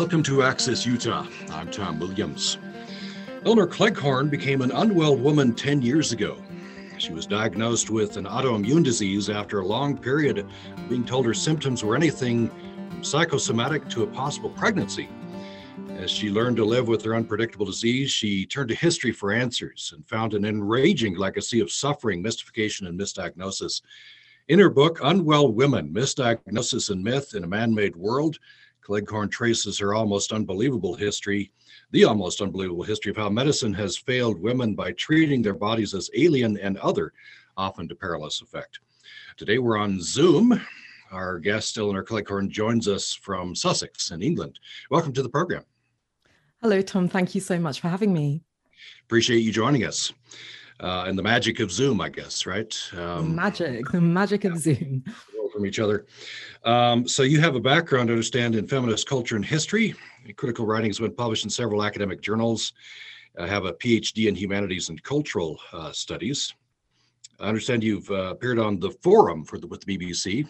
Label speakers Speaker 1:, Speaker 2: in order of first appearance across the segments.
Speaker 1: Welcome to Access Utah. I'm Tom Williams. Elinor Cleghorn became an unwell woman 10 years ago. She was diagnosed with an autoimmune disease after a long period of being told her symptoms were anything from psychosomatic to a possible pregnancy. As she learned to live with her unpredictable disease, she turned to history for answers and found an enraging legacy of suffering, mystification, and misdiagnosis. In her book, Unwell Women Misdiagnosis and Myth in a Man Made World, Cleghorn traces her almost unbelievable history, the almost unbelievable history of how medicine has failed women by treating their bodies as alien and other, often to perilous effect. Today we're on Zoom. Our guest, Elinor Cleghorn, joins us from Sussex in England. Welcome to the program.
Speaker 2: Hello, Tom. Thank you so much for having me.
Speaker 1: Appreciate you joining us uh, and the magic of Zoom, I guess, right?
Speaker 2: Um, magic, the magic of Zoom.
Speaker 1: From each other. Um, so you have a background, I understand, in feminist culture and history. Critical writing has been published in several academic journals. I have a PhD in humanities and cultural uh, studies. I understand you've uh, appeared on the forum for the, with the BBC,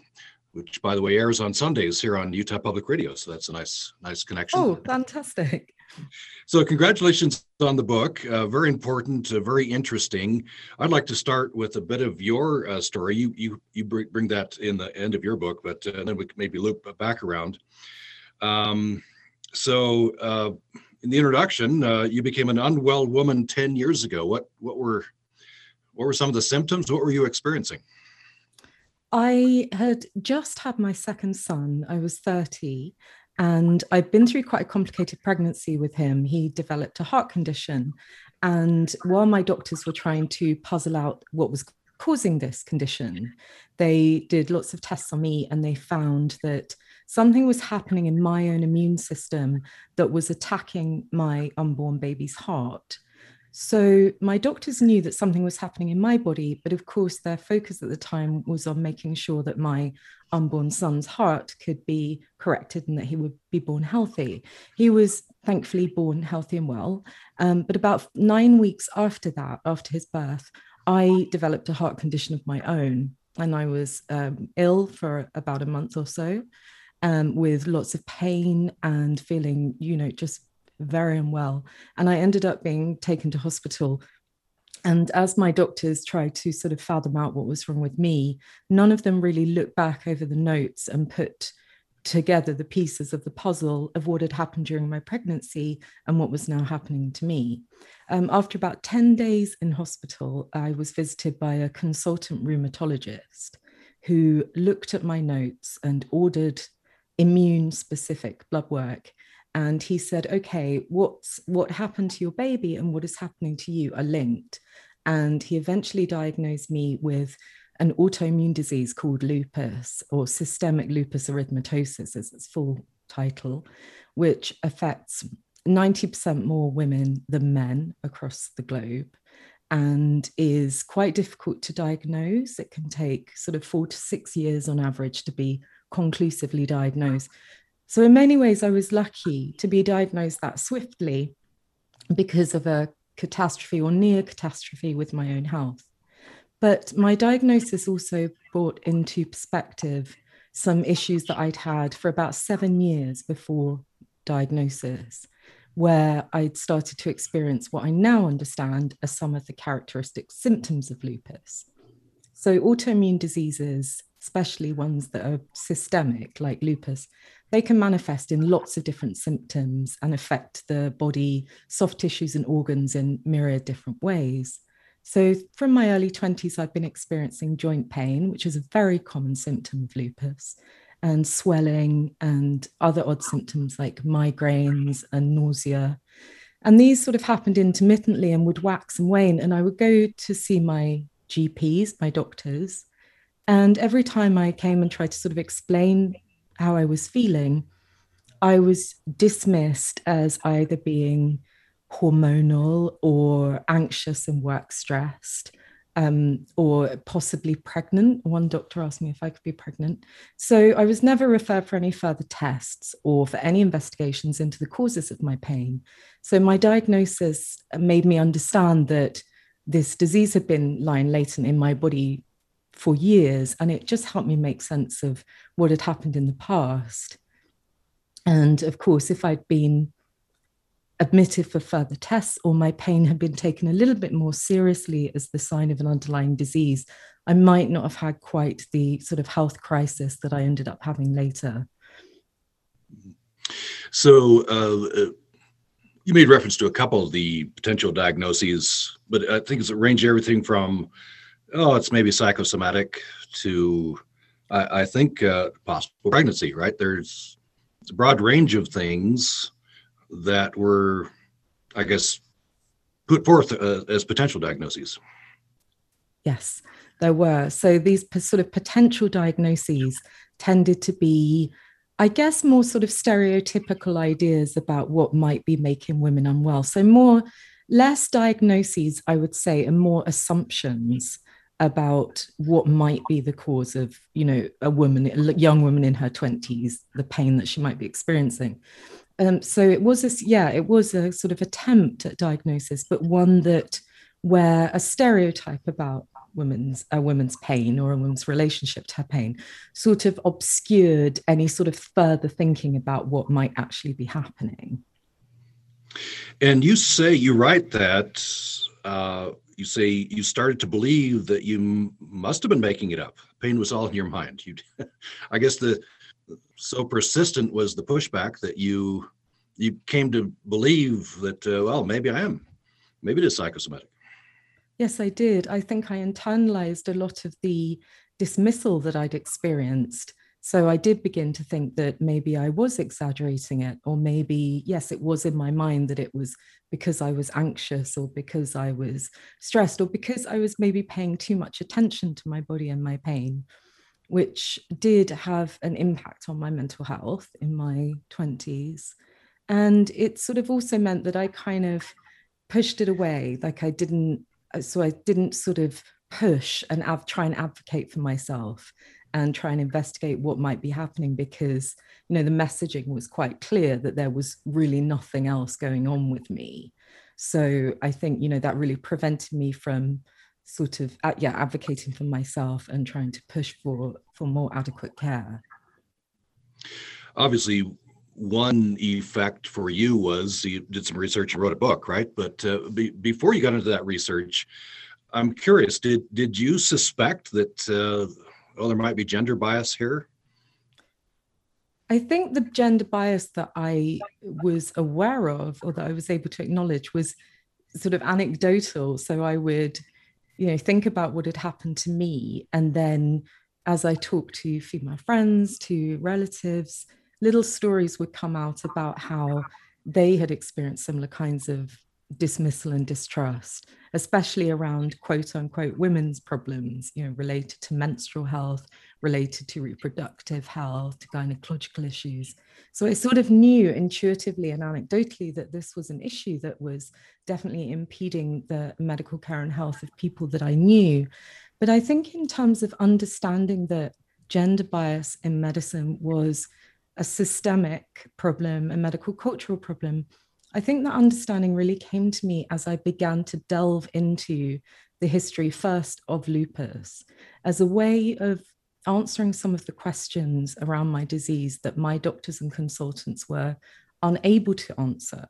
Speaker 1: which, by the way, airs on Sundays here on Utah Public Radio. So that's a nice, nice connection.
Speaker 2: Oh, fantastic!
Speaker 1: So, congratulations on the book. Uh, very important, uh, very interesting. I'd like to start with a bit of your uh, story. You you you bring that in the end of your book, but uh, then we can maybe loop back around. Um, so, uh, in the introduction, uh, you became an unwell woman ten years ago. What what were what were some of the symptoms? What were you experiencing?
Speaker 2: I had just had my second son. I was 30 and I'd been through quite a complicated pregnancy with him. He developed a heart condition. And while my doctors were trying to puzzle out what was causing this condition, they did lots of tests on me and they found that something was happening in my own immune system that was attacking my unborn baby's heart. So my doctors knew that something was happening in my body, but of course, their focus at the time was on making sure that my unborn son's heart could be corrected and that he would be born healthy. He was thankfully born healthy and well. Um, but about nine weeks after that, after his birth, I developed a heart condition of my own. And I was um, ill for about a month or so um, with lots of pain and feeling, you know, just very unwell. And I ended up being taken to hospital. And as my doctors tried to sort of fathom out what was wrong with me, none of them really looked back over the notes and put together the pieces of the puzzle of what had happened during my pregnancy and what was now happening to me. Um, after about 10 days in hospital, I was visited by a consultant rheumatologist who looked at my notes and ordered immune specific blood work and he said okay what's what happened to your baby and what is happening to you are linked and he eventually diagnosed me with an autoimmune disease called lupus or systemic lupus erythematosus as its full title which affects 90% more women than men across the globe and is quite difficult to diagnose. It can take sort of four to six years on average to be conclusively diagnosed. So, in many ways, I was lucky to be diagnosed that swiftly because of a catastrophe or near catastrophe with my own health. But my diagnosis also brought into perspective some issues that I'd had for about seven years before diagnosis, where I'd started to experience what I now understand as some of the characteristic symptoms of lupus. So, autoimmune diseases, especially ones that are systemic, like lupus, they can manifest in lots of different symptoms and affect the body, soft tissues, and organs in myriad different ways. So, from my early 20s, I've been experiencing joint pain, which is a very common symptom of lupus, and swelling and other odd symptoms like migraines and nausea. And these sort of happened intermittently and would wax and wane. And I would go to see my GPs, my doctors. And every time I came and tried to sort of explain how I was feeling, I was dismissed as either being hormonal or anxious and work stressed. Um, or possibly pregnant. One doctor asked me if I could be pregnant. So I was never referred for any further tests or for any investigations into the causes of my pain. So my diagnosis made me understand that this disease had been lying latent in my body for years and it just helped me make sense of what had happened in the past And of course, if I'd been admitted for further tests or my pain had been taken a little bit more seriously as the sign of an underlying disease, I might not have had quite the sort of health crisis that I ended up having later.
Speaker 1: So, uh, you made reference to a couple of the potential diagnoses, but I think it's range everything from, oh, it's maybe psychosomatic to, I, I think, uh, possible pregnancy, right? There's a broad range of things that were, I guess, put forth uh, as potential diagnoses.
Speaker 2: Yes, there were. So these sort of potential diagnoses tended to be, I guess, more sort of stereotypical ideas about what might be making women unwell. So more, less diagnoses, I would say, and more assumptions about what might be the cause of, you know, a woman, a young woman in her 20s, the pain that she might be experiencing. Um, so it was yeah, it was a sort of attempt at diagnosis, but one that where a stereotype about women's a woman's pain or a woman's relationship to her pain sort of obscured any sort of further thinking about what might actually be happening.
Speaker 1: And you say you write that uh, you say you started to believe that you must have been making it up. Pain was all in your mind. You, I guess the so persistent was the pushback that you you came to believe that uh, well maybe I am, maybe it is psychosomatic.
Speaker 2: Yes, I did. I think I internalized a lot of the dismissal that I'd experienced. So I did begin to think that maybe I was exaggerating it, or maybe, yes, it was in my mind that it was because I was anxious, or because I was stressed, or because I was maybe paying too much attention to my body and my pain which did have an impact on my mental health in my 20s. And it sort of also meant that I kind of pushed it away. Like I didn't, uh, so I didn't sort of push and av- try and advocate for myself and try and investigate what might be happening because you know the messaging was quite clear that there was really nothing else going on with me. So i think you know that really prevented me from sort of uh, yeah advocating for myself and trying to push for for more adequate care.
Speaker 1: Obviously one effect for you was you did some research and wrote a book right? But uh, be, before you got into that research i'm curious did did you suspect that uh, well there might be gender bias here
Speaker 2: I think the gender bias that I was aware of or that I was able to acknowledge was sort of anecdotal. So I would you know think about what had happened to me and then as i talked to female friends to relatives little stories would come out about how they had experienced similar kinds of dismissal and distrust especially around quote unquote women's problems you know related to menstrual health related to reproductive health to gynecological issues so I sort of knew intuitively and anecdotally that this was an issue that was definitely impeding the medical care and health of people that I knew. But I think, in terms of understanding that gender bias in medicine was a systemic problem, a medical cultural problem, I think that understanding really came to me as I began to delve into the history first of lupus as a way of answering some of the questions around my disease that my doctors and consultants were unable to answer.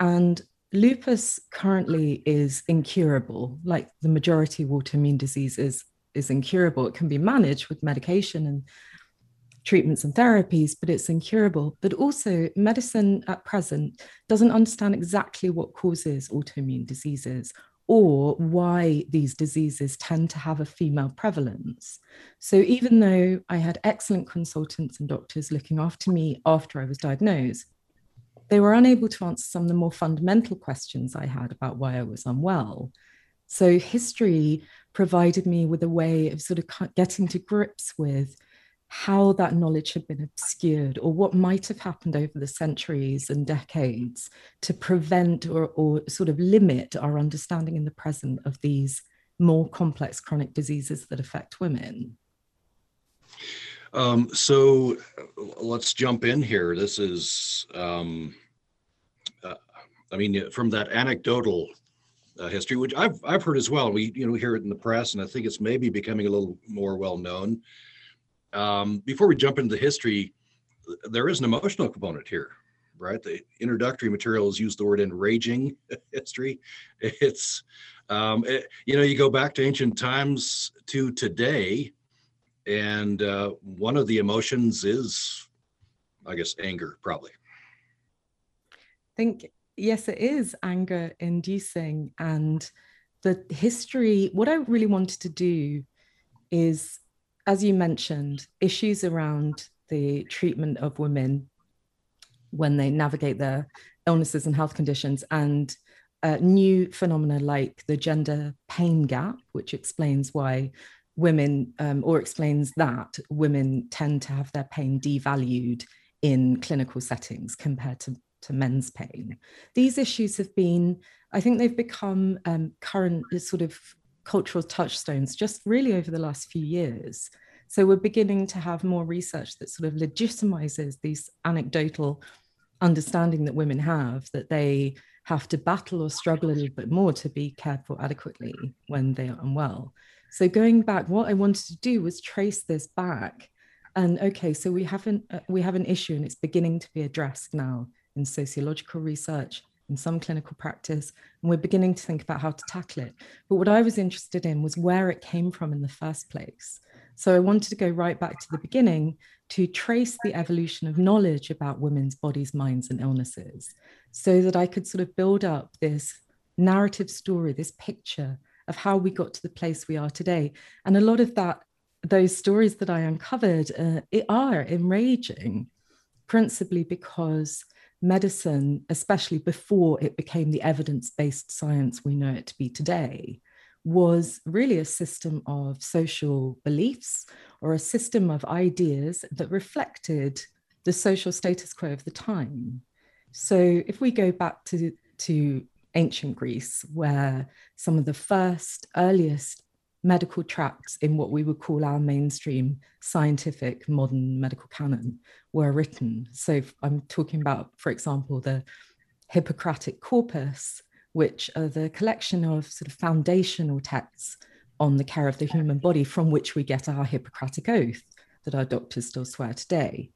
Speaker 2: And lupus currently is incurable, like the majority of autoimmune diseases is incurable. It can be managed with medication and treatments and therapies, but it's incurable. But also, medicine at present doesn't understand exactly what causes autoimmune diseases or why these diseases tend to have a female prevalence. So, even though I had excellent consultants and doctors looking after me after I was diagnosed, they were unable to answer some of the more fundamental questions I had about why I was unwell. So, history provided me with a way of sort of getting to grips with how that knowledge had been obscured or what might have happened over the centuries and decades to prevent or, or sort of limit our understanding in the present of these more complex chronic diseases that affect women.
Speaker 1: Um, so let's jump in here. This is, um, uh, I mean, from that anecdotal uh, history, which I've I've heard as well. We you know we hear it in the press, and I think it's maybe becoming a little more well known. Um, before we jump into the history, there is an emotional component here, right? The introductory materials use the word enraging history. It's, um, it, you know, you go back to ancient times to today, and uh, one of the emotions is, I guess, anger, probably.
Speaker 2: I think, yes, it is anger inducing. And the history, what I really wanted to do is, as you mentioned, issues around the treatment of women when they navigate their illnesses and health conditions and uh, new phenomena like the gender pain gap, which explains why women, um, or explains that women tend to have their pain devalued in clinical settings compared to, to men's pain. These issues have been, I think they've become um, current sort of cultural touchstones just really over the last few years. So we're beginning to have more research that sort of legitimizes these anecdotal understanding that women have that they have to battle or struggle a little bit more to be cared for adequately when they are unwell. So going back, what I wanted to do was trace this back. And okay, so we haven't uh, we have an issue and it's beginning to be addressed now in sociological research, in some clinical practice, and we're beginning to think about how to tackle it. But what I was interested in was where it came from in the first place. So I wanted to go right back to the beginning to trace the evolution of knowledge about women's bodies, minds, and illnesses so that I could sort of build up this narrative story, this picture of how we got to the place we are today. And a lot of that, those stories that I uncovered uh, are enraging, principally because medicine, especially before it became the evidence based science we know it to be today, was really a system of social beliefs or a system of ideas that reflected the social status quo of the time. So if we go back to, to ancient Greece, where some of the first, earliest medical tracts in what we would call our mainstream scientific modern medical canon were written. So I'm talking about, for example, the Hippocratic corpus, which are the collection of sort of foundational texts on the care of the human body from which we get our Hippocratic oath that our doctors still swear today.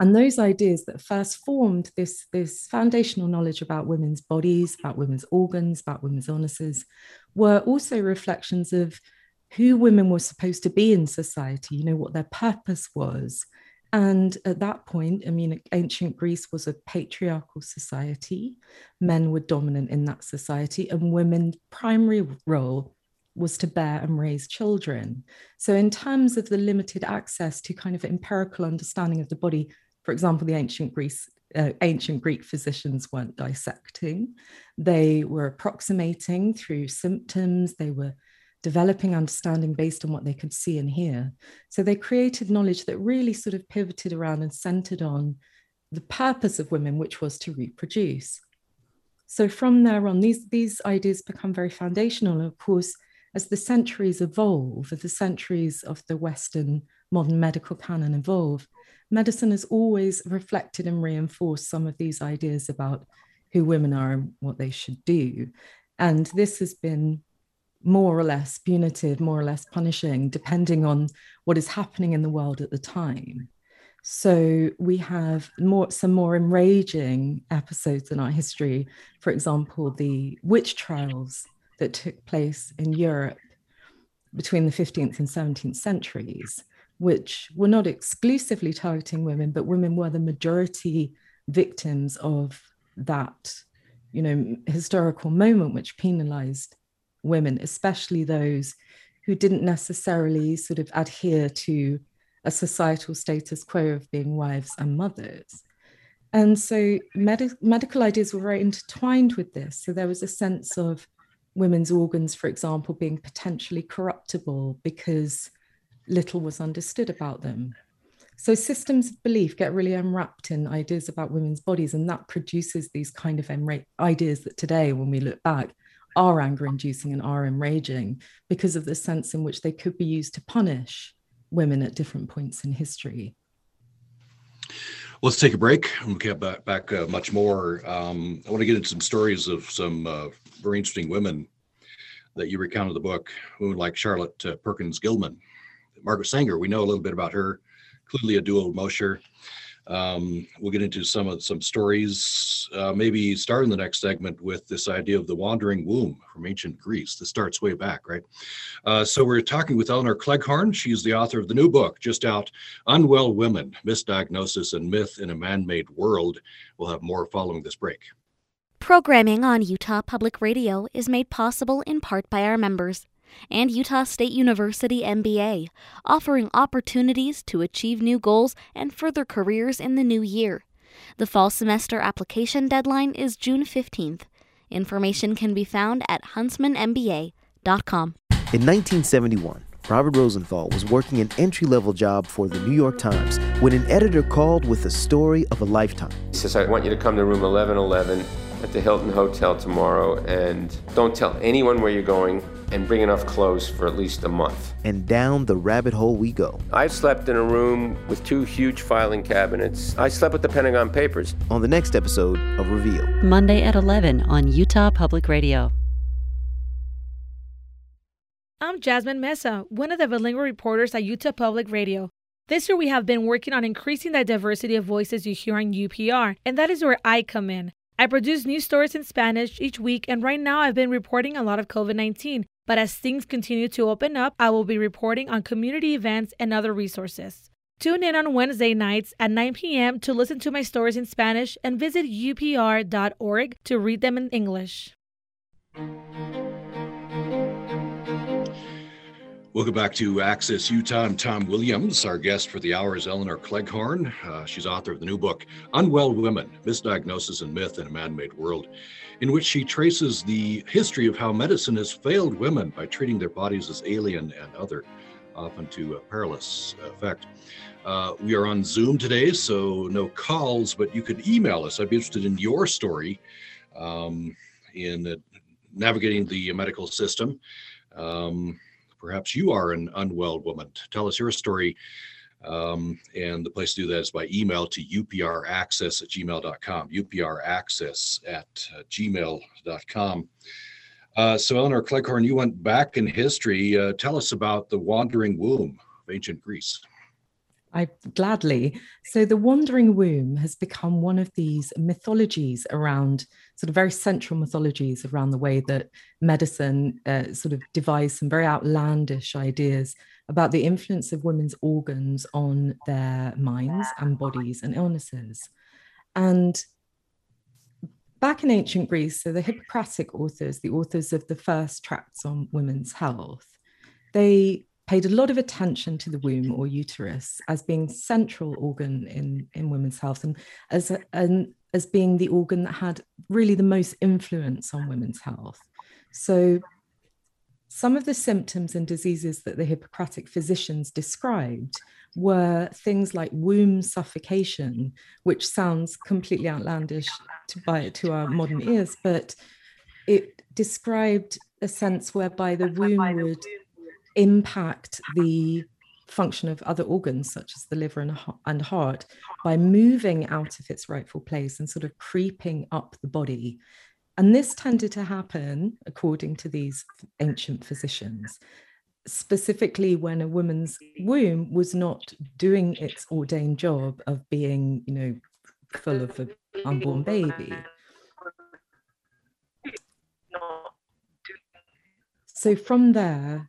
Speaker 2: And those ideas that first formed this, this foundational knowledge about women's bodies, about women's organs, about women's illnesses, were also reflections of who women were supposed to be in society, you know, what their purpose was, and at that point, I mean, ancient Greece was a patriarchal society. Men were dominant in that society, and women's primary role was to bear and raise children. So, in terms of the limited access to kind of empirical understanding of the body, for example, the ancient Greece, uh, ancient Greek physicians weren't dissecting; they were approximating through symptoms. They were developing understanding based on what they could see and hear. So they created knowledge that really sort of pivoted around and centered on the purpose of women, which was to reproduce. So from there on, these, these ideas become very foundational. And of course, as the centuries evolve, as the centuries of the Western modern medical canon evolve, medicine has always reflected and reinforced some of these ideas about who women are and what they should do. And this has been more or less punitive, more or less punishing, depending on what is happening in the world at the time. So we have more some more enraging episodes in our history. For example, the witch trials that took place in Europe between the 15th and 17th centuries, which were not exclusively targeting women, but women were the majority victims of that, you know, historical moment which penalized women, especially those who didn't necessarily sort of adhere to a societal status quo of being wives and mothers. And so med- medical ideas were very intertwined with this. So there was a sense of women's organs, for example, being potentially corruptible because little was understood about them. So systems of belief get really unwrapped in ideas about women's bodies, and that produces these kind of ideas that today, when we look back, are anger inducing and are enraging because of the sense in which they could be used to punish women at different points in history.
Speaker 1: Let's take a break we'll get back, back uh, much more. Um, I want to get into some stories of some uh, very interesting women that you recount in the book, women like Charlotte uh, Perkins Gilman. Margaret Sanger, we know a little bit about her Clelia Duel Mosher. Um, we'll get into some of some stories, uh, maybe start in the next segment with this idea of the wandering womb from ancient Greece. This starts way back, right? Uh, so we're talking with Elinor Cleghorn. She's the author of the new book, just out, Unwell Women, Misdiagnosis and Myth in a Man-Made World. We'll have more following this break.
Speaker 3: Programming on Utah Public Radio is made possible in part by our members and Utah State University MBA, offering opportunities to achieve new goals and further careers in the new year. The fall semester application deadline is June 15th. Information can be found at huntsmanmba.com.
Speaker 4: In 1971, Robert Rosenthal was working an entry level job for the New York Times when an editor called with the story of a lifetime.
Speaker 5: He says, I want you to come to room 1111 at the Hilton Hotel tomorrow and don't tell anyone where you're going and bring enough clothes for at least a month.
Speaker 4: And down the rabbit hole we go.
Speaker 5: I slept in a room with two huge filing cabinets. I slept with the Pentagon Papers.
Speaker 4: On the next episode of Reveal.
Speaker 6: Monday at 11 on Utah Public Radio.
Speaker 7: I'm Jasmine Mesa, one of the bilingual reporters at Utah Public Radio. This year, we have been working on increasing the diversity of voices you hear on UPR, and that is where I come in. I produce news stories in Spanish each week, and right now I've been reporting a lot of COVID 19. But as things continue to open up, I will be reporting on community events and other resources. Tune in on Wednesday nights at 9 p.m. to listen to my stories in Spanish and visit upr.org to read them in English.
Speaker 1: Welcome back to Access Utah. I'm Tom Williams. Our guest for the hour is Elinor Cleghorn. Uh, she's author of the new book, Unwell Women Misdiagnosis and Myth in a Man Made World, in which she traces the history of how medicine has failed women by treating their bodies as alien and other, often to a perilous effect. Uh, we are on Zoom today, so no calls, but you could email us. I'd be interested in your story um, in uh, navigating the medical system. Um, Perhaps you are an unwell woman. Tell us your story. Um, and the place to do that is by email to upraccess at gmail.com, upraccess at uh, gmail.com. Uh, so, Elinor Cleghorn, you went back in history. Uh, tell us about the wandering womb of ancient Greece.
Speaker 2: I gladly. So the wandering womb has become one of these mythologies around sort of very central mythologies around the way that medicine uh, sort of devised some very outlandish ideas about the influence of women's organs on their minds and bodies and illnesses. And back in ancient Greece, so the Hippocratic authors, the authors of the first tracts on women's health, they paid a lot of attention to the womb or uterus as being central organ in, in women's health and as, a, and as being the organ that had really the most influence on women's health. So some of the symptoms and diseases that the Hippocratic physicians described were things like womb suffocation, which sounds completely outlandish to, by, to our modern ears, but it described a sense whereby the womb would impact the function of other organs such as the liver and, and heart by moving out of its rightful place and sort of creeping up the body. And this tended to happen according to these ancient physicians specifically when a woman's womb was not doing its ordained job of being you know full of an unborn baby. So from there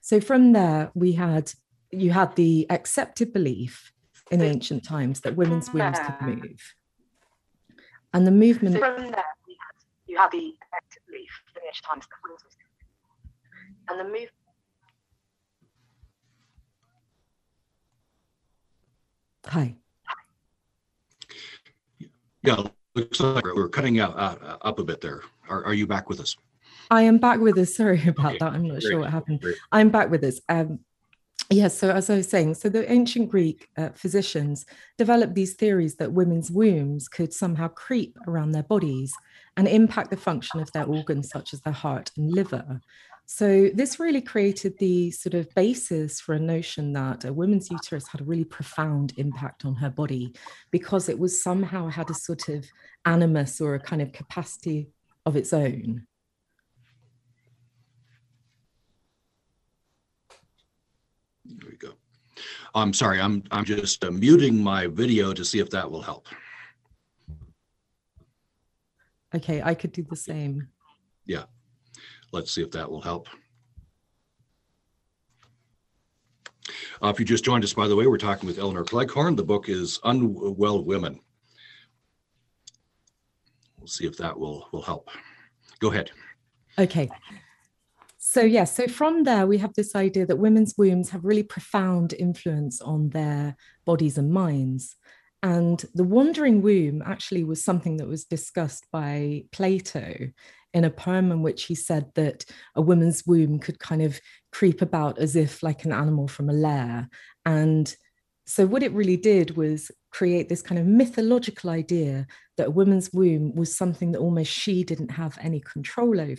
Speaker 2: So from there, we had you had the accepted belief in ancient times that women's wombs could move, and the movement.
Speaker 8: So from there, we had, you had the accepted belief in ancient times that women's wombs could move, and the movement.
Speaker 2: Hi.
Speaker 1: Yeah, looks like we're cutting out uh, up a bit there. Are, are you back with us?
Speaker 2: I am back with us. Sorry about okay. that. I'm not Great. sure what happened. Great. I'm back with us. Um, yes, so as I was saying, so the ancient Greek uh, physicians developed these theories that women's wombs could somehow creep around their bodies and impact the function of their organs, such as their heart and liver. So this really created the sort of basis for a notion that a woman's uterus had a really profound impact on her body because it was somehow had a sort of animus or a kind of capacity of its own.
Speaker 1: There we go. I'm sorry, I'm, I'm just uh, muting my video to see if that will help.
Speaker 2: Okay, I could do the same.
Speaker 1: Yeah, let's see if that will help. Uh, if you just joined us, by the way, we're talking with Elinor Cleghorn. The book is Unwell Women. We'll see if that will, will help. Go ahead.
Speaker 2: Okay. So, yeah, so from there, we have this idea that women's wombs have really profound influence on their bodies and minds. And the wandering womb actually was something that was discussed by Plato in a poem in which he said that a woman's womb could kind of creep about as if like an animal from a lair. And so, what it really did was create this kind of mythological idea that a woman's womb was something that almost she didn't have any control over,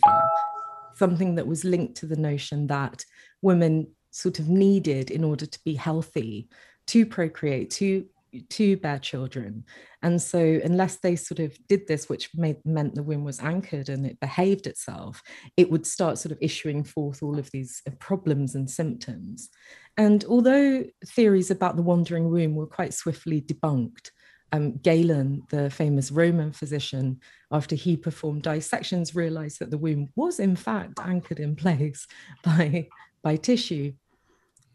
Speaker 2: something that was linked to the notion that women sort of needed in order to be healthy to procreate, to to bear children. And so, unless they sort of did this, which made, meant the womb was anchored and it behaved itself, it would start sort of issuing forth all of these uh, problems and symptoms. And although theories about the wandering womb were quite swiftly debunked, um, Galen, the famous Roman physician, after he performed dissections, realized that the womb was in fact anchored in place by, by tissue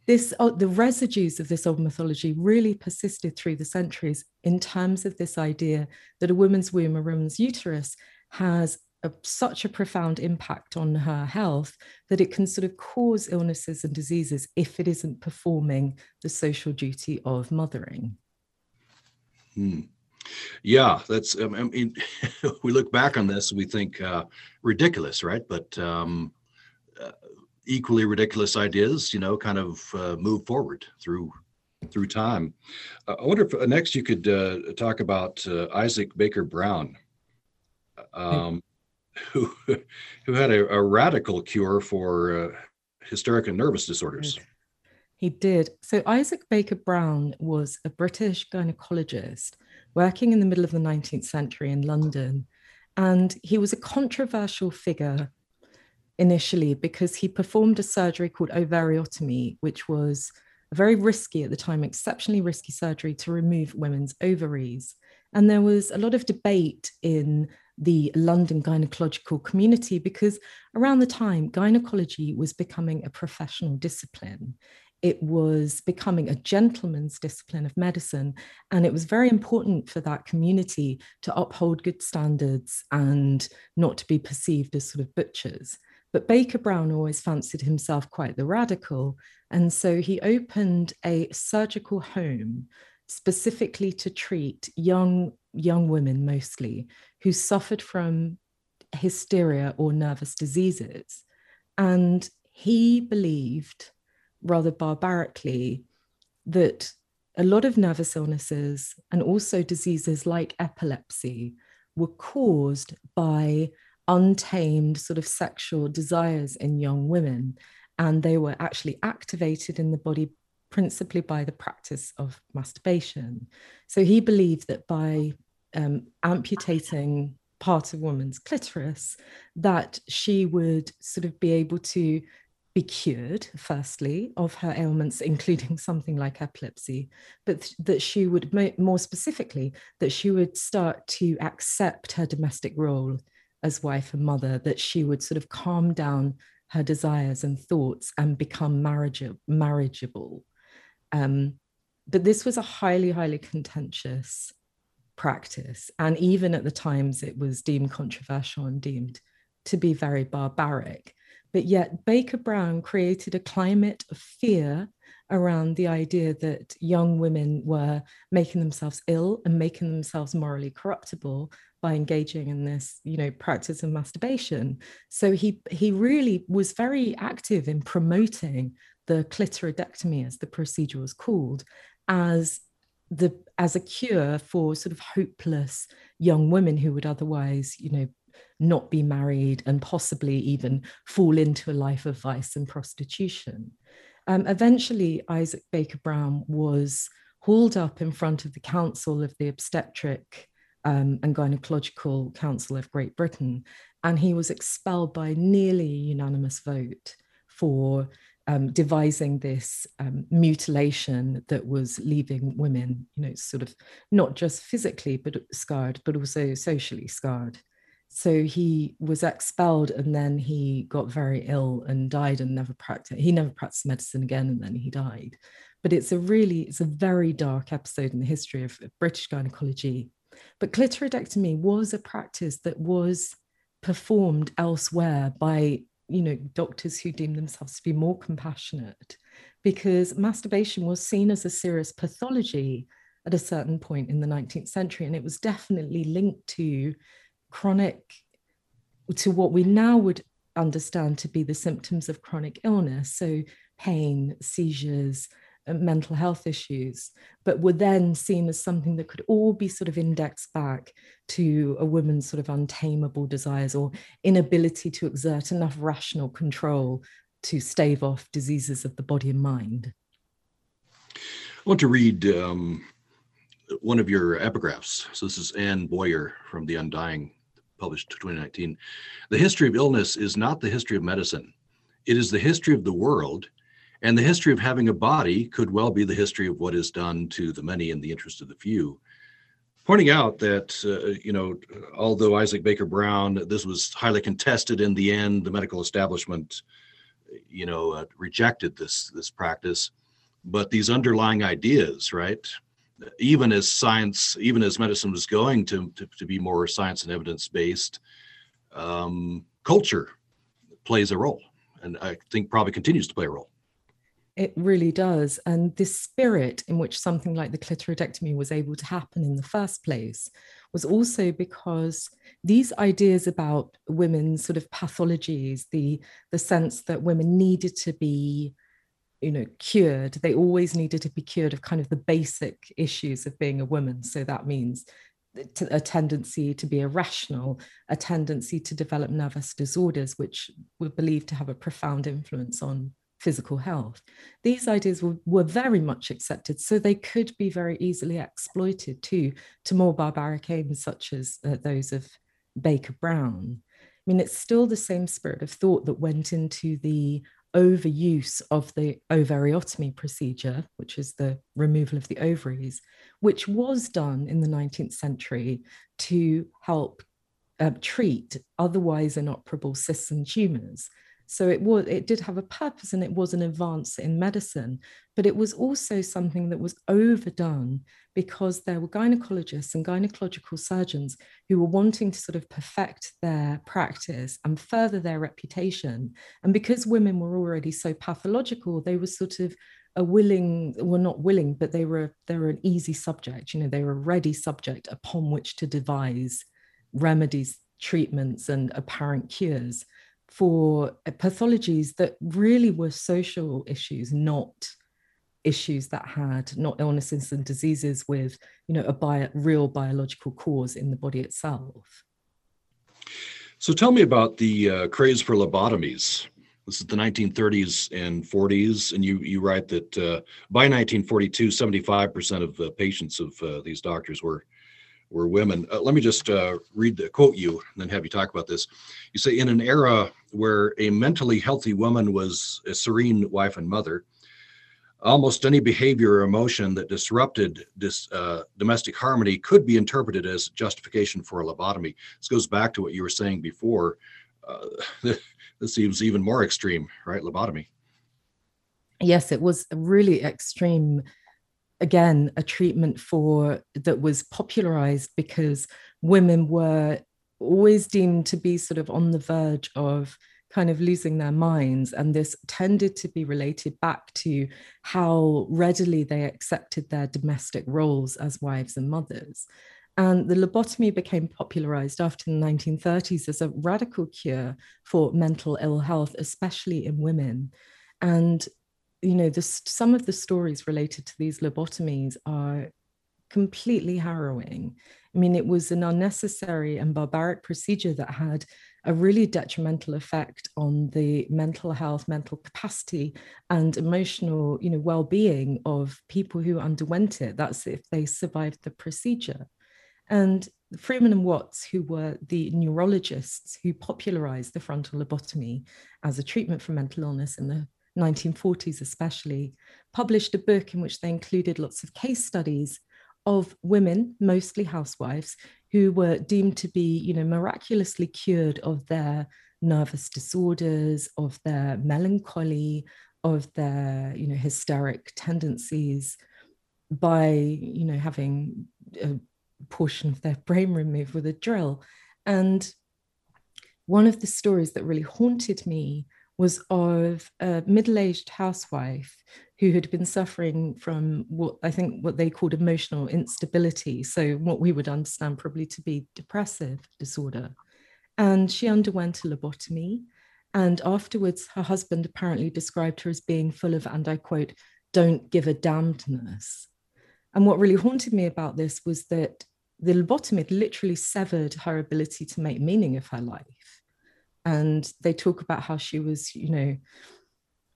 Speaker 2: this oh, the residues of this old mythology really persisted through the centuries in terms of this idea that a woman's womb, a woman's uterus, has a, such a profound impact on her health that it can sort of cause illnesses and diseases if it isn't performing the social duty of mothering.
Speaker 1: Hmm. Yeah, that's. I mean, we look back on this, we think uh, ridiculous, right? But um, uh, equally ridiculous ideas, you know, kind of uh, move forward through through time. Uh, I wonder if uh, next you could uh, talk about uh, Isaac Baker Brown, um, who who had a, a radical cure for uh, hysteric and nervous disorders.
Speaker 2: He did. So Isaac Baker Brown was a British gynecologist working in the middle of the 19th century in London. And he was a controversial figure initially because he performed a surgery called ovariotomy, which was a very risky at the time, exceptionally risky surgery to remove women's ovaries. And there was a lot of debate in the London gynecological community because around the time, gynecology was becoming a professional discipline. It was becoming a gentleman's discipline of medicine. And it was very important for that community to uphold good standards and not to be perceived as sort of butchers. But Baker Brown always fancied himself quite the radical. And so he opened a surgical home specifically to treat young, young women mostly who suffered from hysteria or nervous diseases. And he believed, rather barbarically, that a lot of nervous illnesses and also diseases like epilepsy were caused by untamed sort of sexual desires in young women. And they were actually activated in the body principally by the practice of masturbation. So he believed that by um, amputating part of woman's clitoris, that she would sort of be able to be cured, firstly, of her ailments, including something like epilepsy, but that she would, more specifically, that she would start to accept her domestic role as wife and mother that she would sort of calm down her desires and thoughts and become marriage- marriageable. Um, but this was a highly, highly contentious practice. And even at the times, it was deemed controversial and deemed to be very barbaric. But yet, Baker Brown created a climate of fear around the idea that young women were making themselves ill and making themselves morally corruptible by engaging in this you know practice of masturbation. So he he really was very active in promoting the clitoridectomy as the procedure was called as the as a cure for sort of hopeless young women who would otherwise you know not be married and possibly even fall into a life of vice and prostitution um, eventually isaac baker brown was hauled up in front of the council of the obstetric um, and Gynecological Council of Great Britain. And he was expelled by nearly unanimous vote for um, devising this um, mutilation that was leaving women, you know, sort of not just physically but scarred, but also socially scarred. So he was expelled, and then he got very ill and died, and never practiced. He never practiced medicine again, and then he died. But it's a really, it's a very dark episode in the history of British gynecology. But clitoridectomy was a practice that was performed elsewhere by you know doctors who deemed themselves to be more compassionate because masturbation was seen as a serious pathology at a certain point in the 19th century and it was definitely linked to chronic to what we now would understand to be the symptoms of chronic illness so pain seizures uh, mental health issues, but were then seen as something that could all be sort of indexed back to a woman's sort of untamable desires or inability to exert enough rational control to stave off diseases of the body and mind.
Speaker 1: I want to read um, one of your epigraphs. So this is Anne Boyer from The Undying, published 2019. The history of illness is not the history of medicine. It is the history of the world and the history of having a body could well be the history of what is done to the many in the interest of the few. Pointing out that, uh, you know, although Isaac Baker Brown, this was highly contested in the end, the medical establishment, you know, uh, rejected this this practice. But these underlying ideas, right? Even as science, even as medicine was going to to, to be more science and evidence based, um, culture plays a role, and I think probably continues to play a role.
Speaker 2: It really does. And this spirit in which something like the clitoridectomy was able to happen in the first place was also because these ideas about women's sort of pathologies, the, the sense that women needed to be you know cured they always needed to be cured of kind of the basic issues of being a woman so that means a tendency to be irrational, a tendency to develop nervous disorders, which were believed to have a profound influence on physical health. These ideas were, were very much accepted, so they could be very easily exploited too to more barbaric aims, such as uh, those of Baker Brown. I mean, it's still the same spirit of thought that went into the overuse of the ovariotomy procedure, which is the removal of the ovaries, which was done in the 19th century to help uh, treat otherwise inoperable cysts and tumors. So it was it did have a purpose and it was an advance in medicine, but it was also something that was overdone because there were gynecologists and gynecological surgeons who were wanting to sort of perfect their practice and further their reputation. And because women were already so pathological, they were sort of a willing, well, not willing, but they were they were an easy subject. You know, they were a ready subject upon which to devise remedies, treatments, and apparent cures for pathologies that really were social issues, not issues that had not illnesses and diseases with you know a bio, real biological cause in the body itself.
Speaker 1: So tell me about the uh, craze for lobotomies. This is the 1930s and 40s and you you write that uh, by 1942 75% of the patients of uh, these doctors were were women. Uh, let me just uh, read the quote you and then have you talk about this. You say, in an era where a mentally healthy woman was a serene wife and mother, almost any behavior or emotion that disrupted this uh, domestic harmony could be interpreted as justification for a lobotomy. This goes back to what you were saying before. Uh, this seems even more extreme, right? Lobotomy.
Speaker 2: Yes, it was really extreme again a treatment for that was popularized because women were always deemed to be sort of on the verge of kind of losing their minds and this tended to be related back to how readily they accepted their domestic roles as wives and mothers. And the lobotomy became popularized after the 1930s as a radical cure for mental ill health especially in women. And you know, some of the stories related to these lobotomies are completely harrowing. I mean, it was an unnecessary and barbaric procedure that had a really detrimental effect on the mental health, mental capacity, and emotional, you know, well-being of people who underwent it. That's if they survived the procedure. And Freeman and Watts, who were the neurologists who popularized the frontal lobotomy as a treatment for mental illness in the 1940s especially, published a book in which they included lots of case studies of women, mostly housewives, who were deemed to be, you know, miraculously cured of their nervous disorders, of their melancholy, of their, you know, hysteric tendencies by, you know, having a portion of their brain removed with a drill. And one of the stories that really haunted me was of a middle-aged housewife who had been suffering from what I think what they called emotional instability. So what we would understand probably to be depressive disorder. And she underwent a lobotomy. And afterwards, her husband apparently described her as being full of, and I quote, don't give a damnedness. And what really haunted me about this was that the lobotomy literally severed her ability to make meaning of her life. And they talk about how she was, you know,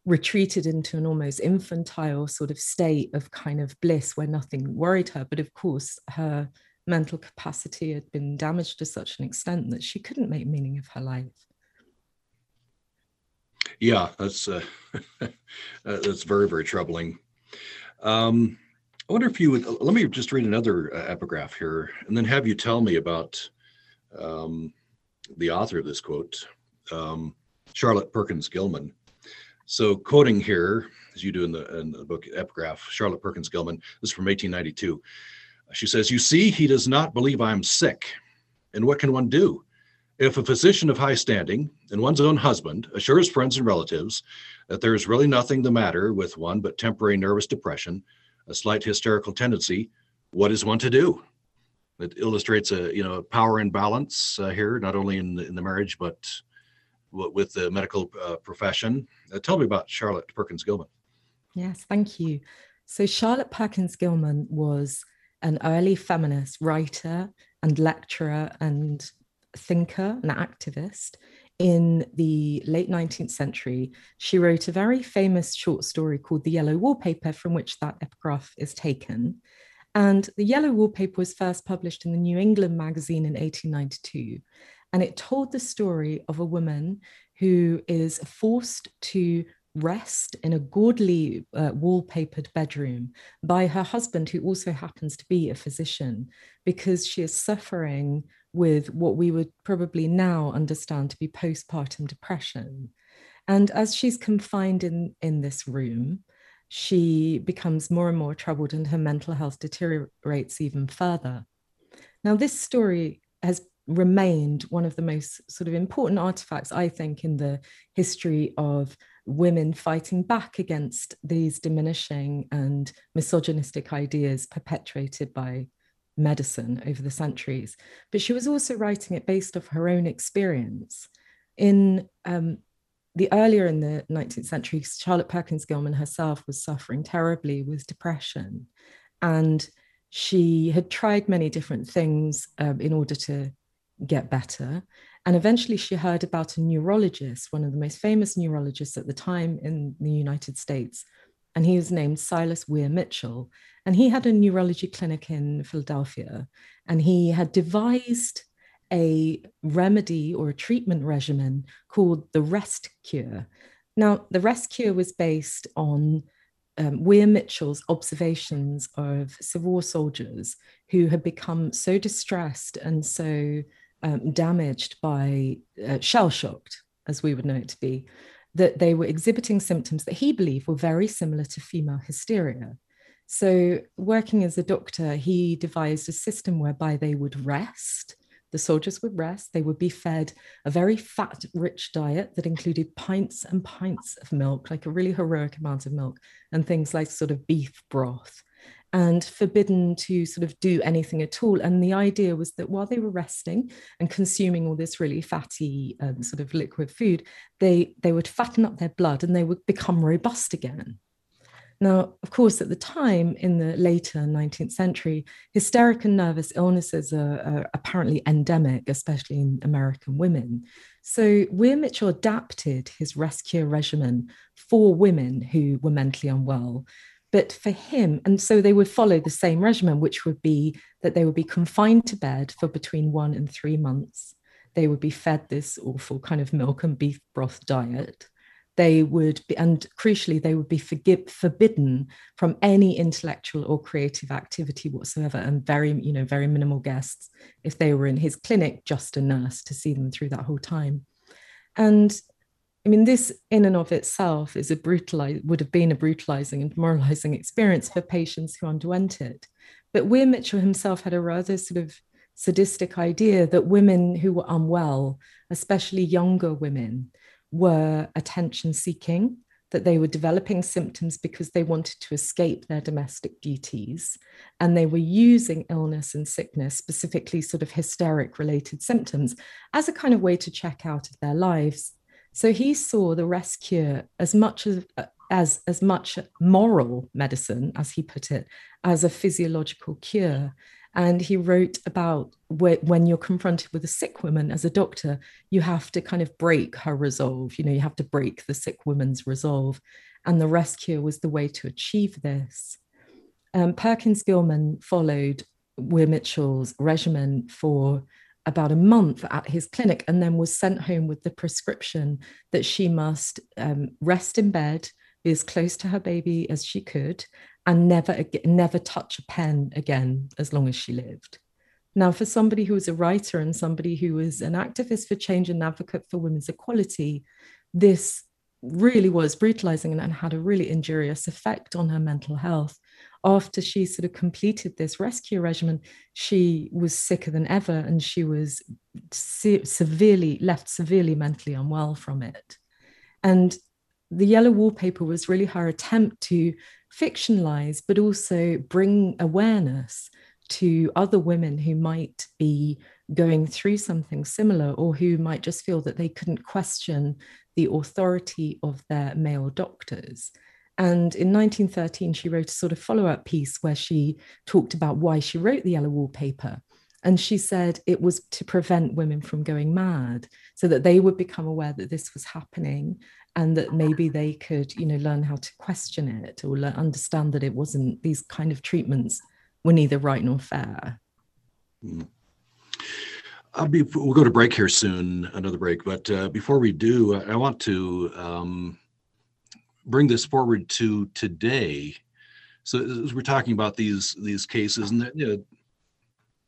Speaker 2: retreated into an almost infantile sort of state of kind of bliss where nothing worried her. But of course, her mental capacity had been damaged to such an extent that she couldn't make meaning of her life.
Speaker 1: Yeah, that's uh, that's very very troubling. Um, I wonder if you would let me just read another uh, epigraph here, and then have you tell me about um, the author of this quote, um, Charlotte Perkins Gilman. So, quoting here, as you do in the, in the book epigraph, Charlotte Perkins Gilman. This is from 1892. She says, "You see, he does not believe I am sick, and what can one do?" If a physician of high standing and one's own husband assures friends and relatives that there is really nothing the matter with one but temporary nervous depression, a slight hysterical tendency, what is one to do? It illustrates a you know power imbalance uh, here, not only in the, in the marriage but with the medical uh, profession. Uh, tell me about Charlotte Perkins Gilman.
Speaker 2: Yes, thank you. So Charlotte Perkins Gilman was an early feminist writer and lecturer and thinker and activist in the late 19th century, she wrote a very famous short story called The Yellow Wallpaper, from which that epigraph is taken. And The Yellow Wallpaper was first published in the New England magazine in 1892. And it told the story of a woman who is forced to rest in a gaudily uh, wallpapered bedroom by her husband, who also happens to be a physician, because she is suffering with what we would probably now understand to be postpartum depression. And as she's confined in, in this room, she becomes more and more troubled and her mental health deteriorates even further. Now, this story has remained one of the most sort of important artifacts, I think, in the history of women fighting back against these diminishing and misogynistic ideas perpetuated by medicine over the centuries. But she was also writing it based off her own experience. In um, the earlier in the 19th century, Charlotte Perkins Gilman herself was suffering terribly with depression. And she had tried many different things um, in order to get better. And eventually she heard about a neurologist, one of the most famous neurologists at the time in the United States. And he was named Silas Weir Mitchell. And he had a neurology clinic in Philadelphia. And he had devised a remedy or a treatment regimen called the rest cure. Now, the rest cure was based on um, Weir Mitchell's observations of Civil War soldiers who had become so distressed and so um, damaged by uh, shell shocked, as we would know it to be, that they were exhibiting symptoms that he believed were very similar to female hysteria. So, working as a doctor, he devised a system whereby they would rest. The soldiers would rest. They would be fed a very fat rich diet that included pints and pints of milk, like a really heroic amount of milk, and things like sort of beef broth and forbidden to sort of do anything at all. And the idea was that while they were resting and consuming all this really fatty um, sort of liquid food, they, they would fatten up their blood and they would become robust again. Now, of course, at the time in the later 19th century, hysteric and nervous illnesses are, are apparently endemic, especially in American women. So Weir Mitchell adapted his rest cure regimen for women who were mentally unwell but for him, and so they would follow the same regimen, which would be that they would be confined to bed for between one and three months. They would be fed this awful kind of milk and beef broth diet. they would be, and crucially, they would be forgive, forbidden from any intellectual or creative activity whatsoever, and very, you know, very minimal guests. If they were in his clinic, just a nurse to see them through that whole time. And I mean, this in and of itself is a brutalize would have been a brutalizing and demoralizing experience for patients who underwent it. But Weir Mitchell himself had a rather sort of sadistic idea that women who were unwell, especially younger women, were attention seeking, that they were developing symptoms because they wanted to escape their domestic duties. And they were using illness and sickness, specifically sort of hysteric related symptoms, as a kind of way to check out of their lives. So he saw the rest cure as much as, as, as much moral medicine, as he put it, as a physiological cure. And he wrote about when you're confronted with a sick woman as a doctor, you have to kind of break her resolve. You know, you have to break the sick woman's resolve. And the rest cure was the way to achieve this. Um, Perkins Gilman followed Weir Mitchell's regimen for about a month at his clinic and then was sent home with the prescription that she must um, rest in bed, be as close to her baby as she could, and never never touch a pen again as long as she lived. Now, for somebody who was a writer and somebody who was an activist for change and advocate for women's equality, this really was brutalizing and, and had a really injurious effect on her mental health. After she sort of completed this rest cure regimen, she was sicker than ever and she was se- severely left severely mentally unwell from it. And the yellow wallpaper was really her attempt to fictionalize, but also bring awareness to other women who might be going through something similar or who might just feel that they couldn't question the authority of their male doctors. And in 1913, she wrote a sort of follow up piece where she talked about why she wrote the yellow wallpaper. And she said it was to prevent women from going mad so that they would become aware that this was happening and that maybe they could you know learn how to question it or understand that it wasn't these kind of treatments were neither right nor fair mm.
Speaker 1: I'll be, we'll go to break here soon, another break. But uh, before we do, I want to um, bring this forward to today. So as we're talking about these these cases, and you know,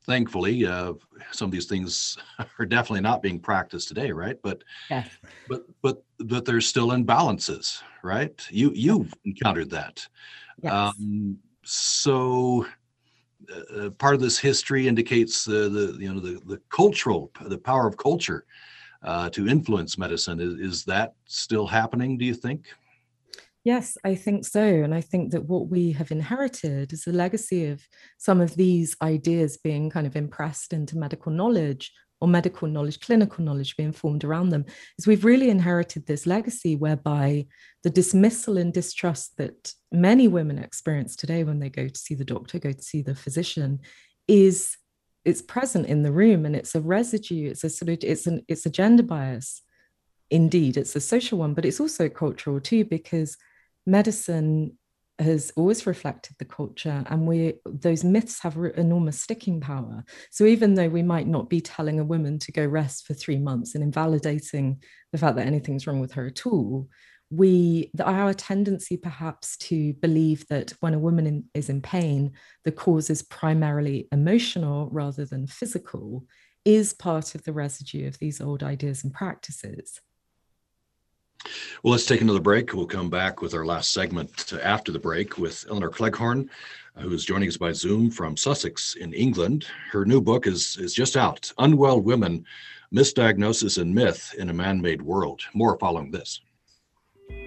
Speaker 1: thankfully, uh, some of these things are definitely not being practiced today, right? But
Speaker 2: yes.
Speaker 1: but but but there's still imbalances, right? You you've encountered that.
Speaker 2: Yes. Um,
Speaker 1: so uh, part of this history indicates the the you know the the cultural the power of culture uh, to influence medicine. Is, is that still happening? Do you think?
Speaker 2: Yes, I think so. And I think that what we have inherited is a legacy of some of these ideas being kind of impressed into medical knowledge or medical knowledge, clinical knowledge being formed around them, is we've really inherited this legacy whereby the dismissal and distrust that many women experience today when they go to see the doctor, go to see the physician, is it's present in the room and it's a residue, it's a sort of it's an it's a gender bias. Indeed, it's a social one, but it's also cultural too, because medicine has always reflected the culture and we those myths have enormous sticking power. So even though we might not be telling a woman to go rest for 3 months and invalidating the fact that anything's wrong with her at all we the, our tendency perhaps to believe that when a woman in, is in pain the cause is primarily emotional rather than physical is part of the residue of these old ideas and practices
Speaker 1: well, let's take another break. We'll come back with our last segment after the break with Elinor Cleghorn, uh, who is joining us by Zoom from Sussex in England. Her new book is, is just out Unwell Women Misdiagnosis and Myth in a Man Made World. More following this.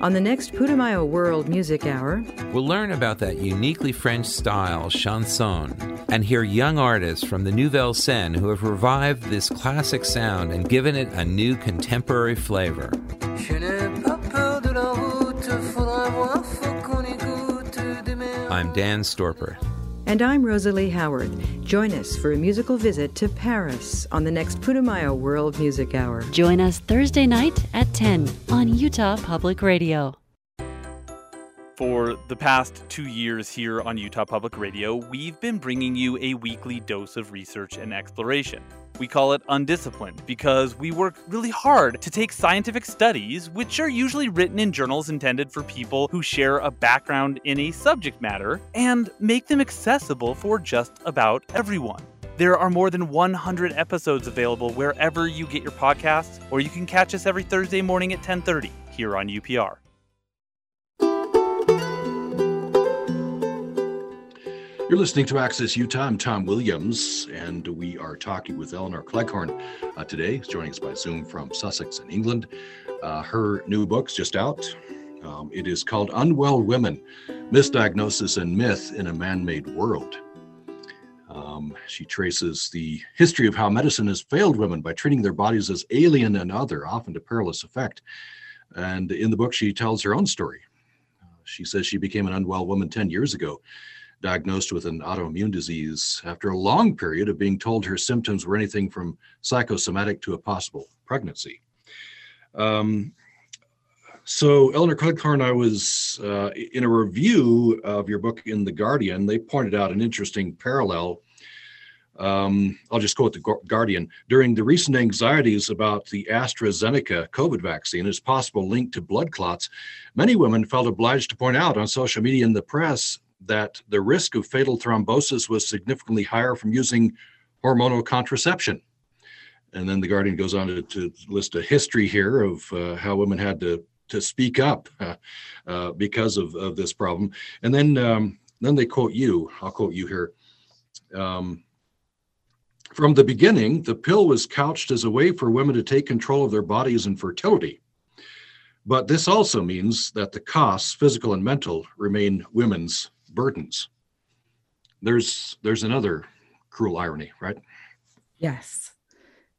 Speaker 9: On the next Putumayo World Music Hour,
Speaker 10: we'll learn about that uniquely French style, chanson, and hear young artists from the Nouvelle Scène who have revived this classic sound and given it a new contemporary flavor. I'm Dan Storper.
Speaker 9: And I'm Rosalie Howard. Join us for a musical visit to Paris on the next Putumayo World Music Hour.
Speaker 6: Join us Thursday night at 10 on Utah Public Radio.
Speaker 11: For the past two years here on Utah Public Radio, we've been bringing you a weekly dose of research and exploration. We call it undisciplined because we work really hard to take scientific studies, which are usually written in journals intended for people who share a background in a subject matter, and make them accessible for just about everyone. There are more than 100 episodes available wherever you get your podcasts, or you can catch us every Thursday morning at 10:30 here on UPR.
Speaker 1: You're listening to Access Utah. I'm Tom Williams, and we are talking with Elinor Cleghorn uh, today. She's joining us by Zoom from Sussex in England. Uh, her new book's just out. Um, it is called Unwell Women Misdiagnosis and Myth in a Man Made World. Um, she traces the history of how medicine has failed women by treating their bodies as alien and other, often to perilous effect. And in the book, she tells her own story. Uh, she says she became an unwell woman 10 years ago diagnosed with an autoimmune disease after a long period of being told her symptoms were anything from psychosomatic to a possible pregnancy. Um, so, Elinor Cleghorn, I was uh, in a review of your book in The Guardian. They pointed out an interesting parallel. Um, I'll just quote The Guardian. During the recent anxieties about the AstraZeneca COVID vaccine, its possible link to blood clots, many women felt obliged to point out on social media and the press that the risk of fatal thrombosis was significantly higher from using hormonal contraception. And then the Guardian goes on to, to list a history here of uh, how women had to to speak up uh, uh, because of, of this problem. And then um, then they quote you. I'll quote you here. Um, from the beginning, the pill was couched as a way for women to take control of their bodies and fertility. But this also means that the costs, physical and mental, remain women's burdens. There's there's another cruel irony, right?
Speaker 2: Yes.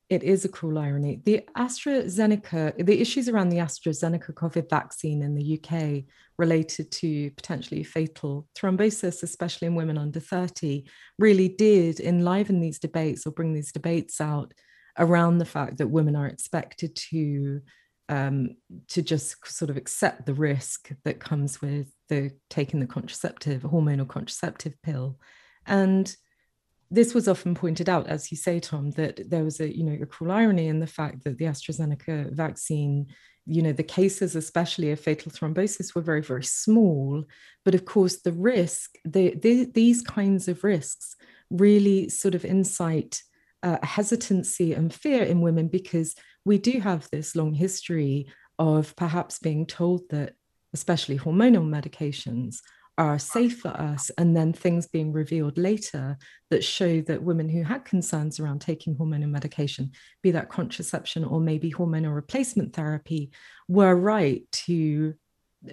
Speaker 2: It is a cruel irony. The AstraZeneca, the issues around the AstraZeneca COVID vaccine in the UK related to potentially fatal thrombosis, especially in women under 30, really did enliven these debates or bring these debates out around the fact that women are expected to um, to just sort of accept the risk that comes with the taking the contraceptive, hormonal contraceptive pill. And this was often pointed out, as you say, Tom, that there was a, you know, a cruel irony in the fact that the AstraZeneca vaccine, you know, the cases, especially of fatal thrombosis, were very, very small. But of course, the risk, the, the these kinds of risks really sort of incite uh, hesitancy and fear in women because we do have this long history of perhaps being told that, especially hormonal medications, are safe for us, and then things being revealed later that show that women who had concerns around taking hormonal medication, be that contraception or maybe hormonal replacement therapy, were right to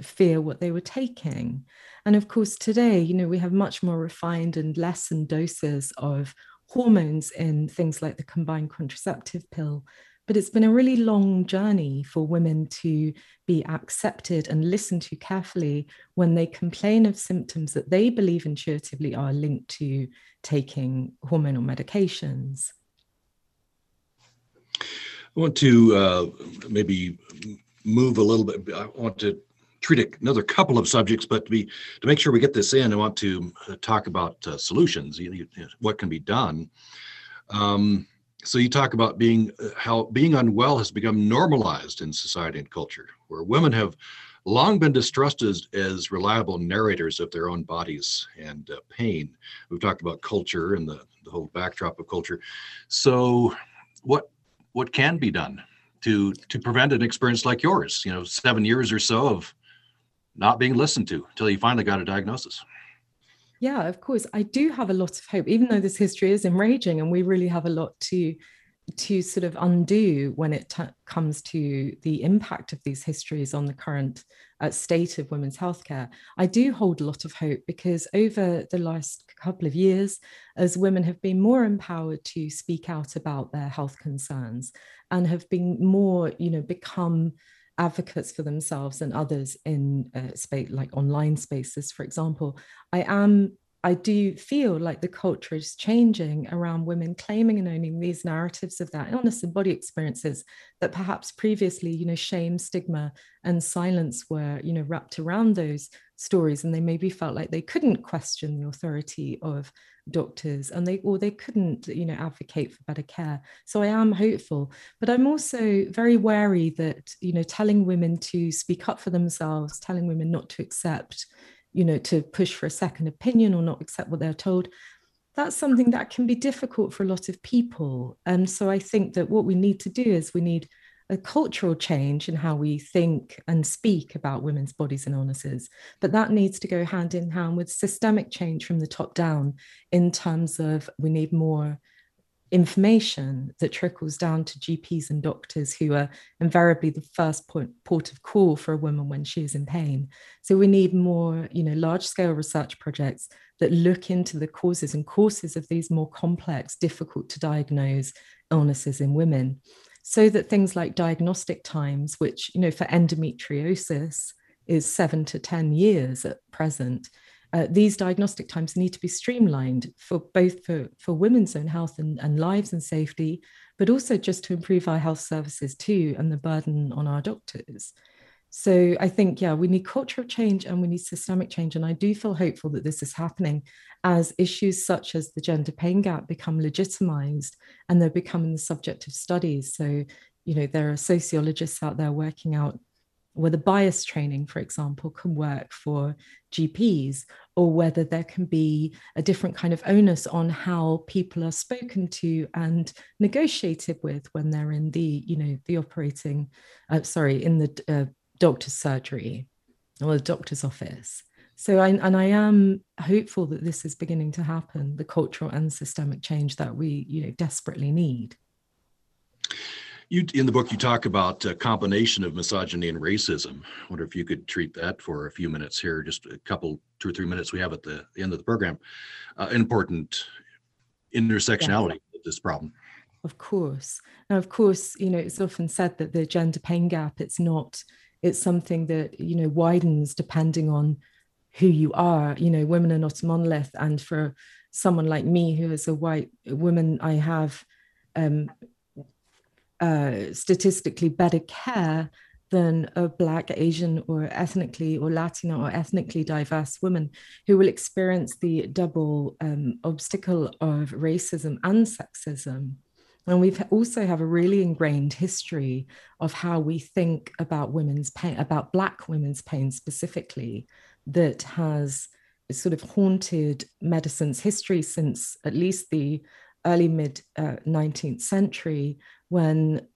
Speaker 2: fear what they were taking. And of course, today, you know, we have much more refined and lessened doses of hormones in things like the combined contraceptive pill but it's been a really long journey for women to be accepted and listened to carefully when they complain of symptoms that they believe intuitively are linked to taking hormonal medications.
Speaker 1: I want to uh, maybe move a little bit. I want to treat another couple of subjects, but to be to make sure we get this in, I want to uh, talk about uh, solutions. You, you, what can be done. Um, so you talk about being uh, how being unwell has become normalized in society and culture where women have long been distrusted as, as reliable narrators of their own bodies and uh, pain we've talked about culture and the, the whole backdrop of culture so what what can be done to to prevent an experience like yours you know seven years or so of not being listened to until you finally got a diagnosis
Speaker 2: yeah, of course. I do have a lot of hope, even though this history is enraging and we really have a lot to to sort of undo when it t- comes to the impact of these histories on the current uh, state of women's healthcare. I do hold a lot of hope because over the last couple of years, as women have been more empowered to speak out about their health concerns and have been more, you know, become advocates for themselves and others in uh, space like online spaces. For example i am I do feel like the culture is changing around women claiming and owning these narratives of their illness and body experiences that perhaps previously, you know, shame, stigma, and silence were, you know, wrapped around those stories, and they maybe felt like they couldn't question the authority of doctors, and they or they couldn't, you know, advocate for better care. So I am hopeful, but I'm also very wary that, you know, telling women to speak up for themselves, telling women not to accept you know, to push for a second opinion or not accept what they're told, that's something that can be difficult for a lot of people. And so I think that what we need to do is we need a cultural change in how we think and speak about women's bodies and illnesses. But that needs to go hand in hand with systemic change from the top down in terms of we need more information that trickles down to GPs and doctors who are invariably the first point, port of call for a woman when she is in pain. So we need more, you know, large scale research projects that look into the causes and causes of these more complex, difficult to diagnose illnesses in women. So that things like diagnostic times, which, you know, for endometriosis is seven to 10 years at present, uh, these diagnostic times need to be streamlined for both for, for women's own health and, and lives and safety, but also just to improve our health services too and the burden on our doctors. So I think, yeah, we need cultural change and we need systemic change. And I do feel hopeful that this is happening as issues such as the gender pain gap become legitimized and they're becoming the subject of studies. So, you know, there are sociologists out there working out whether bias training, for example, can work for GPs, or whether there can be a different kind of onus on how people are spoken to and negotiated with when they're in the, you know, the operating, uh, sorry, in the uh, doctor's surgery or the doctor's office. So, I, and I am hopeful that this is beginning to happen, the cultural and systemic change that we, you know, desperately need
Speaker 1: you in the book you talk about a combination of misogyny and racism. I wonder if you could treat that for a few minutes here, just a couple, two or three minutes we have at the, end of the program. Uh, important intersectionality of this problem.
Speaker 2: Of course. Now, of course, you know, it's often said that the gender pain gap, it's not, it's something that, you know, widens depending on who you are. You know, women are not a monolith. And for someone like me, who is a white woman, I have um, uh, statistically better care than a Black, Asian, or ethnically or Latino or ethnically diverse woman who will experience the double um, obstacle of racism and sexism. And we also have a really ingrained history of how we think about women's pain, about Black women's pain specifically, that has sort of haunted medicine's history since at least the early mid uh, 19th century, when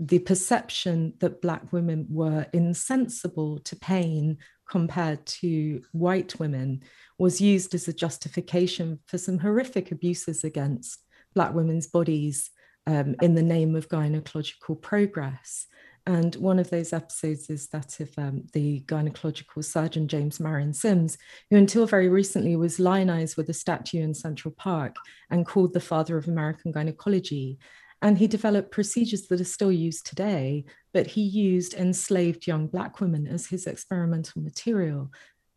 Speaker 2: the perception that Black women were insensible to pain compared to white women was used as a justification for some horrific abuses against Black women's bodies um, in the name of gynecological progress. And one of those episodes is that of um, the gynecological surgeon James Marion Sims, who until very recently was lionized with a statue in Central Park and called the father of American gynecology. And he developed procedures that are still used today, but he used enslaved young Black women as his experimental material.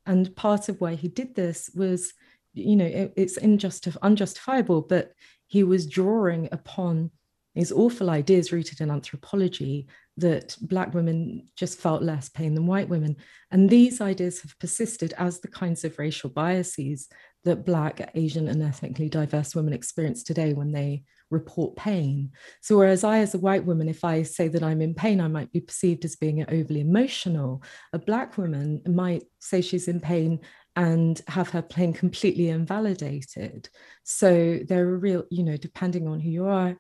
Speaker 2: And part of why he did this was, you know, it, it's unjustifiable, but he was drawing upon these awful ideas rooted in anthropology that Black women just felt less pain than white women. And these ideas have persisted as the kinds of racial biases that Black, Asian, and ethnically diverse women experience today when they report pain. So, whereas I, as a white woman, if I say that I'm in pain, I might be perceived as being overly emotional. A Black woman might say she's in pain and have her pain completely invalidated. So, there are real, you know, depending on who you are,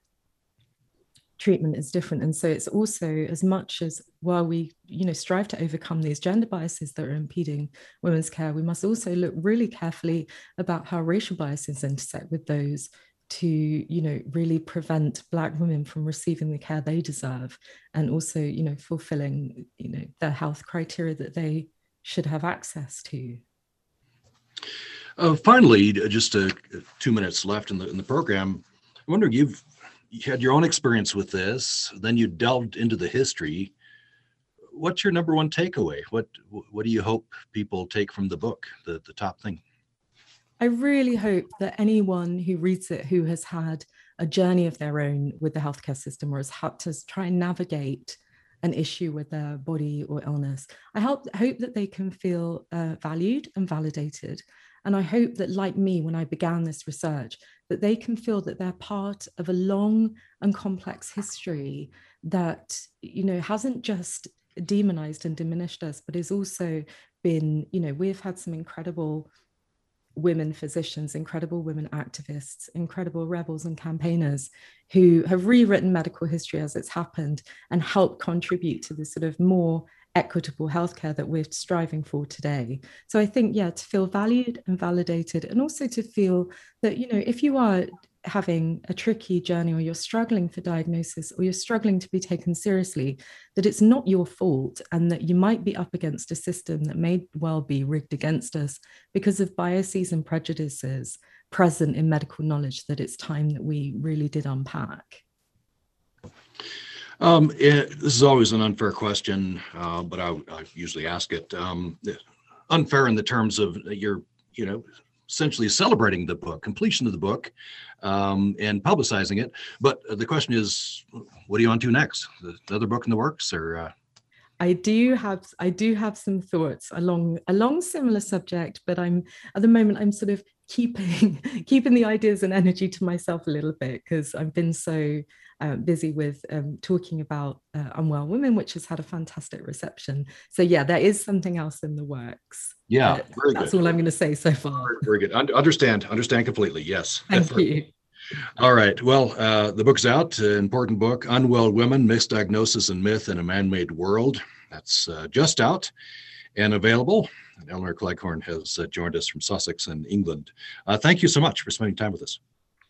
Speaker 2: treatment is different. And so it's also as much as while we you know strive to overcome these gender biases that are impeding women's care we must also look really carefully about how racial biases intersect with those to you know really prevent black women from receiving the care they deserve and also you know fulfilling you know the health criteria that they should have access to.
Speaker 1: Uh, finally just uh, two minutes left in the in the program i'm wondering you've you had your own experience with this then you delved into the history. What's your number one takeaway? What what do you hope people take from the book the the top thing?
Speaker 2: I really hope that anyone who reads it who has had a journey of their own with the healthcare system or has had to try and navigate an issue with their body or illness, I hope, hope that they can feel uh, valued and validated. And I hope that, like me, when I began this research, that they can feel that they're part of a long and complex history that, you know, hasn't just demonized and diminished us, but has also been, you know, we've had some incredible women physicians, incredible women activists, incredible rebels and campaigners who have rewritten medical history as it's happened and helped contribute to the sort of more equitable healthcare that we're striving for today. So I think, yeah, to feel valued and validated, and also to feel that, you know, if you are having a tricky journey or you're struggling for diagnosis or you're struggling to be taken seriously, that it's not your fault and that you might be up against a system that may well be rigged against us because of biases and prejudices present in medical knowledge that it's time that we really did unpack.
Speaker 1: Um, it, this is always an unfair question, uh, but I, I, usually ask it. Um, unfair in the terms of you're, you know, essentially celebrating the book, completion of the book, um, and publicizing it. But the question is, what are you on to next? Another book in the works, or? Uh...
Speaker 2: I do have I do have some thoughts along along similar subject, but I'm at the moment I'm sort of keeping keeping the ideas and energy to myself a little bit because I've been so uh, busy with um, talking about uh, unwell women, which has had a fantastic reception. So yeah, there is something else in the works.
Speaker 1: Yeah,
Speaker 2: very that's good. all I'm going to say so far.
Speaker 1: Very, good. understand, understand completely. Yes.
Speaker 2: Thank you.
Speaker 1: All right. Well, uh, the book's out. Uh, important book, Unwell Women: Misdiagnosis and Myth in a Man-Made World. That's uh, just out and available. And Elinor Cleghorn has uh, joined us from Sussex in England. Uh, thank you so much for spending time with us.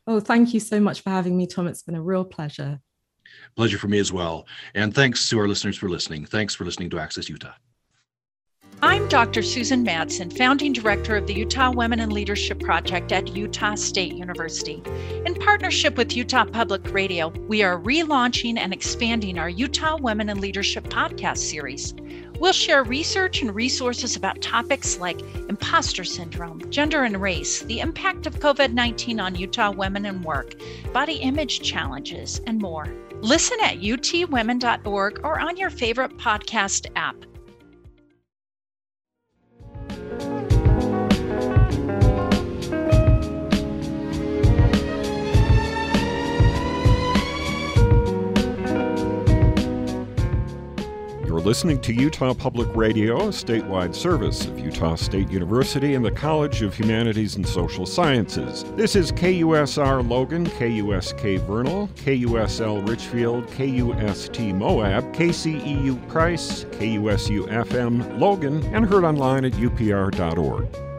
Speaker 2: Oh, thank you so much for having me, Tom. It's been a real pleasure.
Speaker 1: Pleasure for me as well. And thanks to our listeners for listening. Thanks for listening to Access Utah.
Speaker 12: I'm Dr. Susan Madsen, founding director of the Utah Women in Leadership Project at Utah State University. In partnership with Utah Public Radio, we are relaunching and expanding our Utah Women in Leadership podcast series. We'll share research and resources about topics like imposter syndrome, gender and race, the impact of COVID 19 on Utah women and work, body image challenges, and more. Listen at utwomen.org or on your favorite podcast app.
Speaker 13: Listening to Utah Public Radio, a statewide service of Utah State University and the College of Humanities and Social Sciences. This is KUSR Logan, KUSK Vernal, KUSL Richfield, KUST Moab, KCEU Price, KUSU FM Logan, and heard online at upr.org.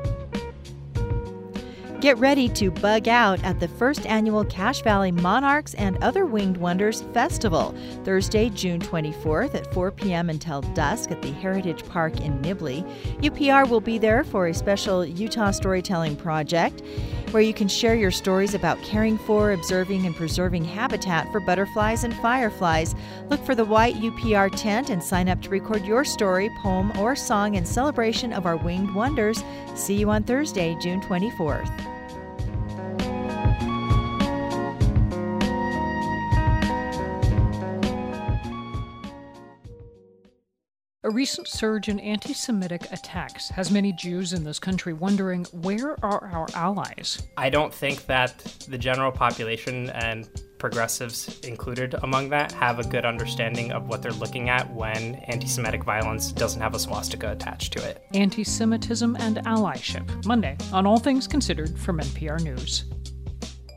Speaker 14: Get ready to bug out at the first annual Cache Valley Monarchs and Other Winged Wonders Festival, Thursday, June 24th at 4 p.m. until dusk at the Heritage Park in Nibley. UPR will be there for a special Utah storytelling project where you can share your stories about caring for, observing, and preserving habitat for butterflies and fireflies. Look for the white UPR tent and sign up to record your story, poem, or song in celebration of our winged wonders. See you on Thursday, June 24th.
Speaker 15: A recent surge in anti Semitic attacks has many Jews in this country wondering where are our allies?
Speaker 16: I don't think that the general population and progressives included among that have a good understanding of what they're looking at when anti Semitic violence doesn't have a swastika attached to it.
Speaker 15: Anti Semitism and Allyship, Monday on All Things Considered from NPR News.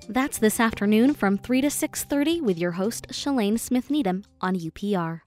Speaker 3: That's this afternoon from 3 to 6:30 with your host Shalane Smith Needham on UPR.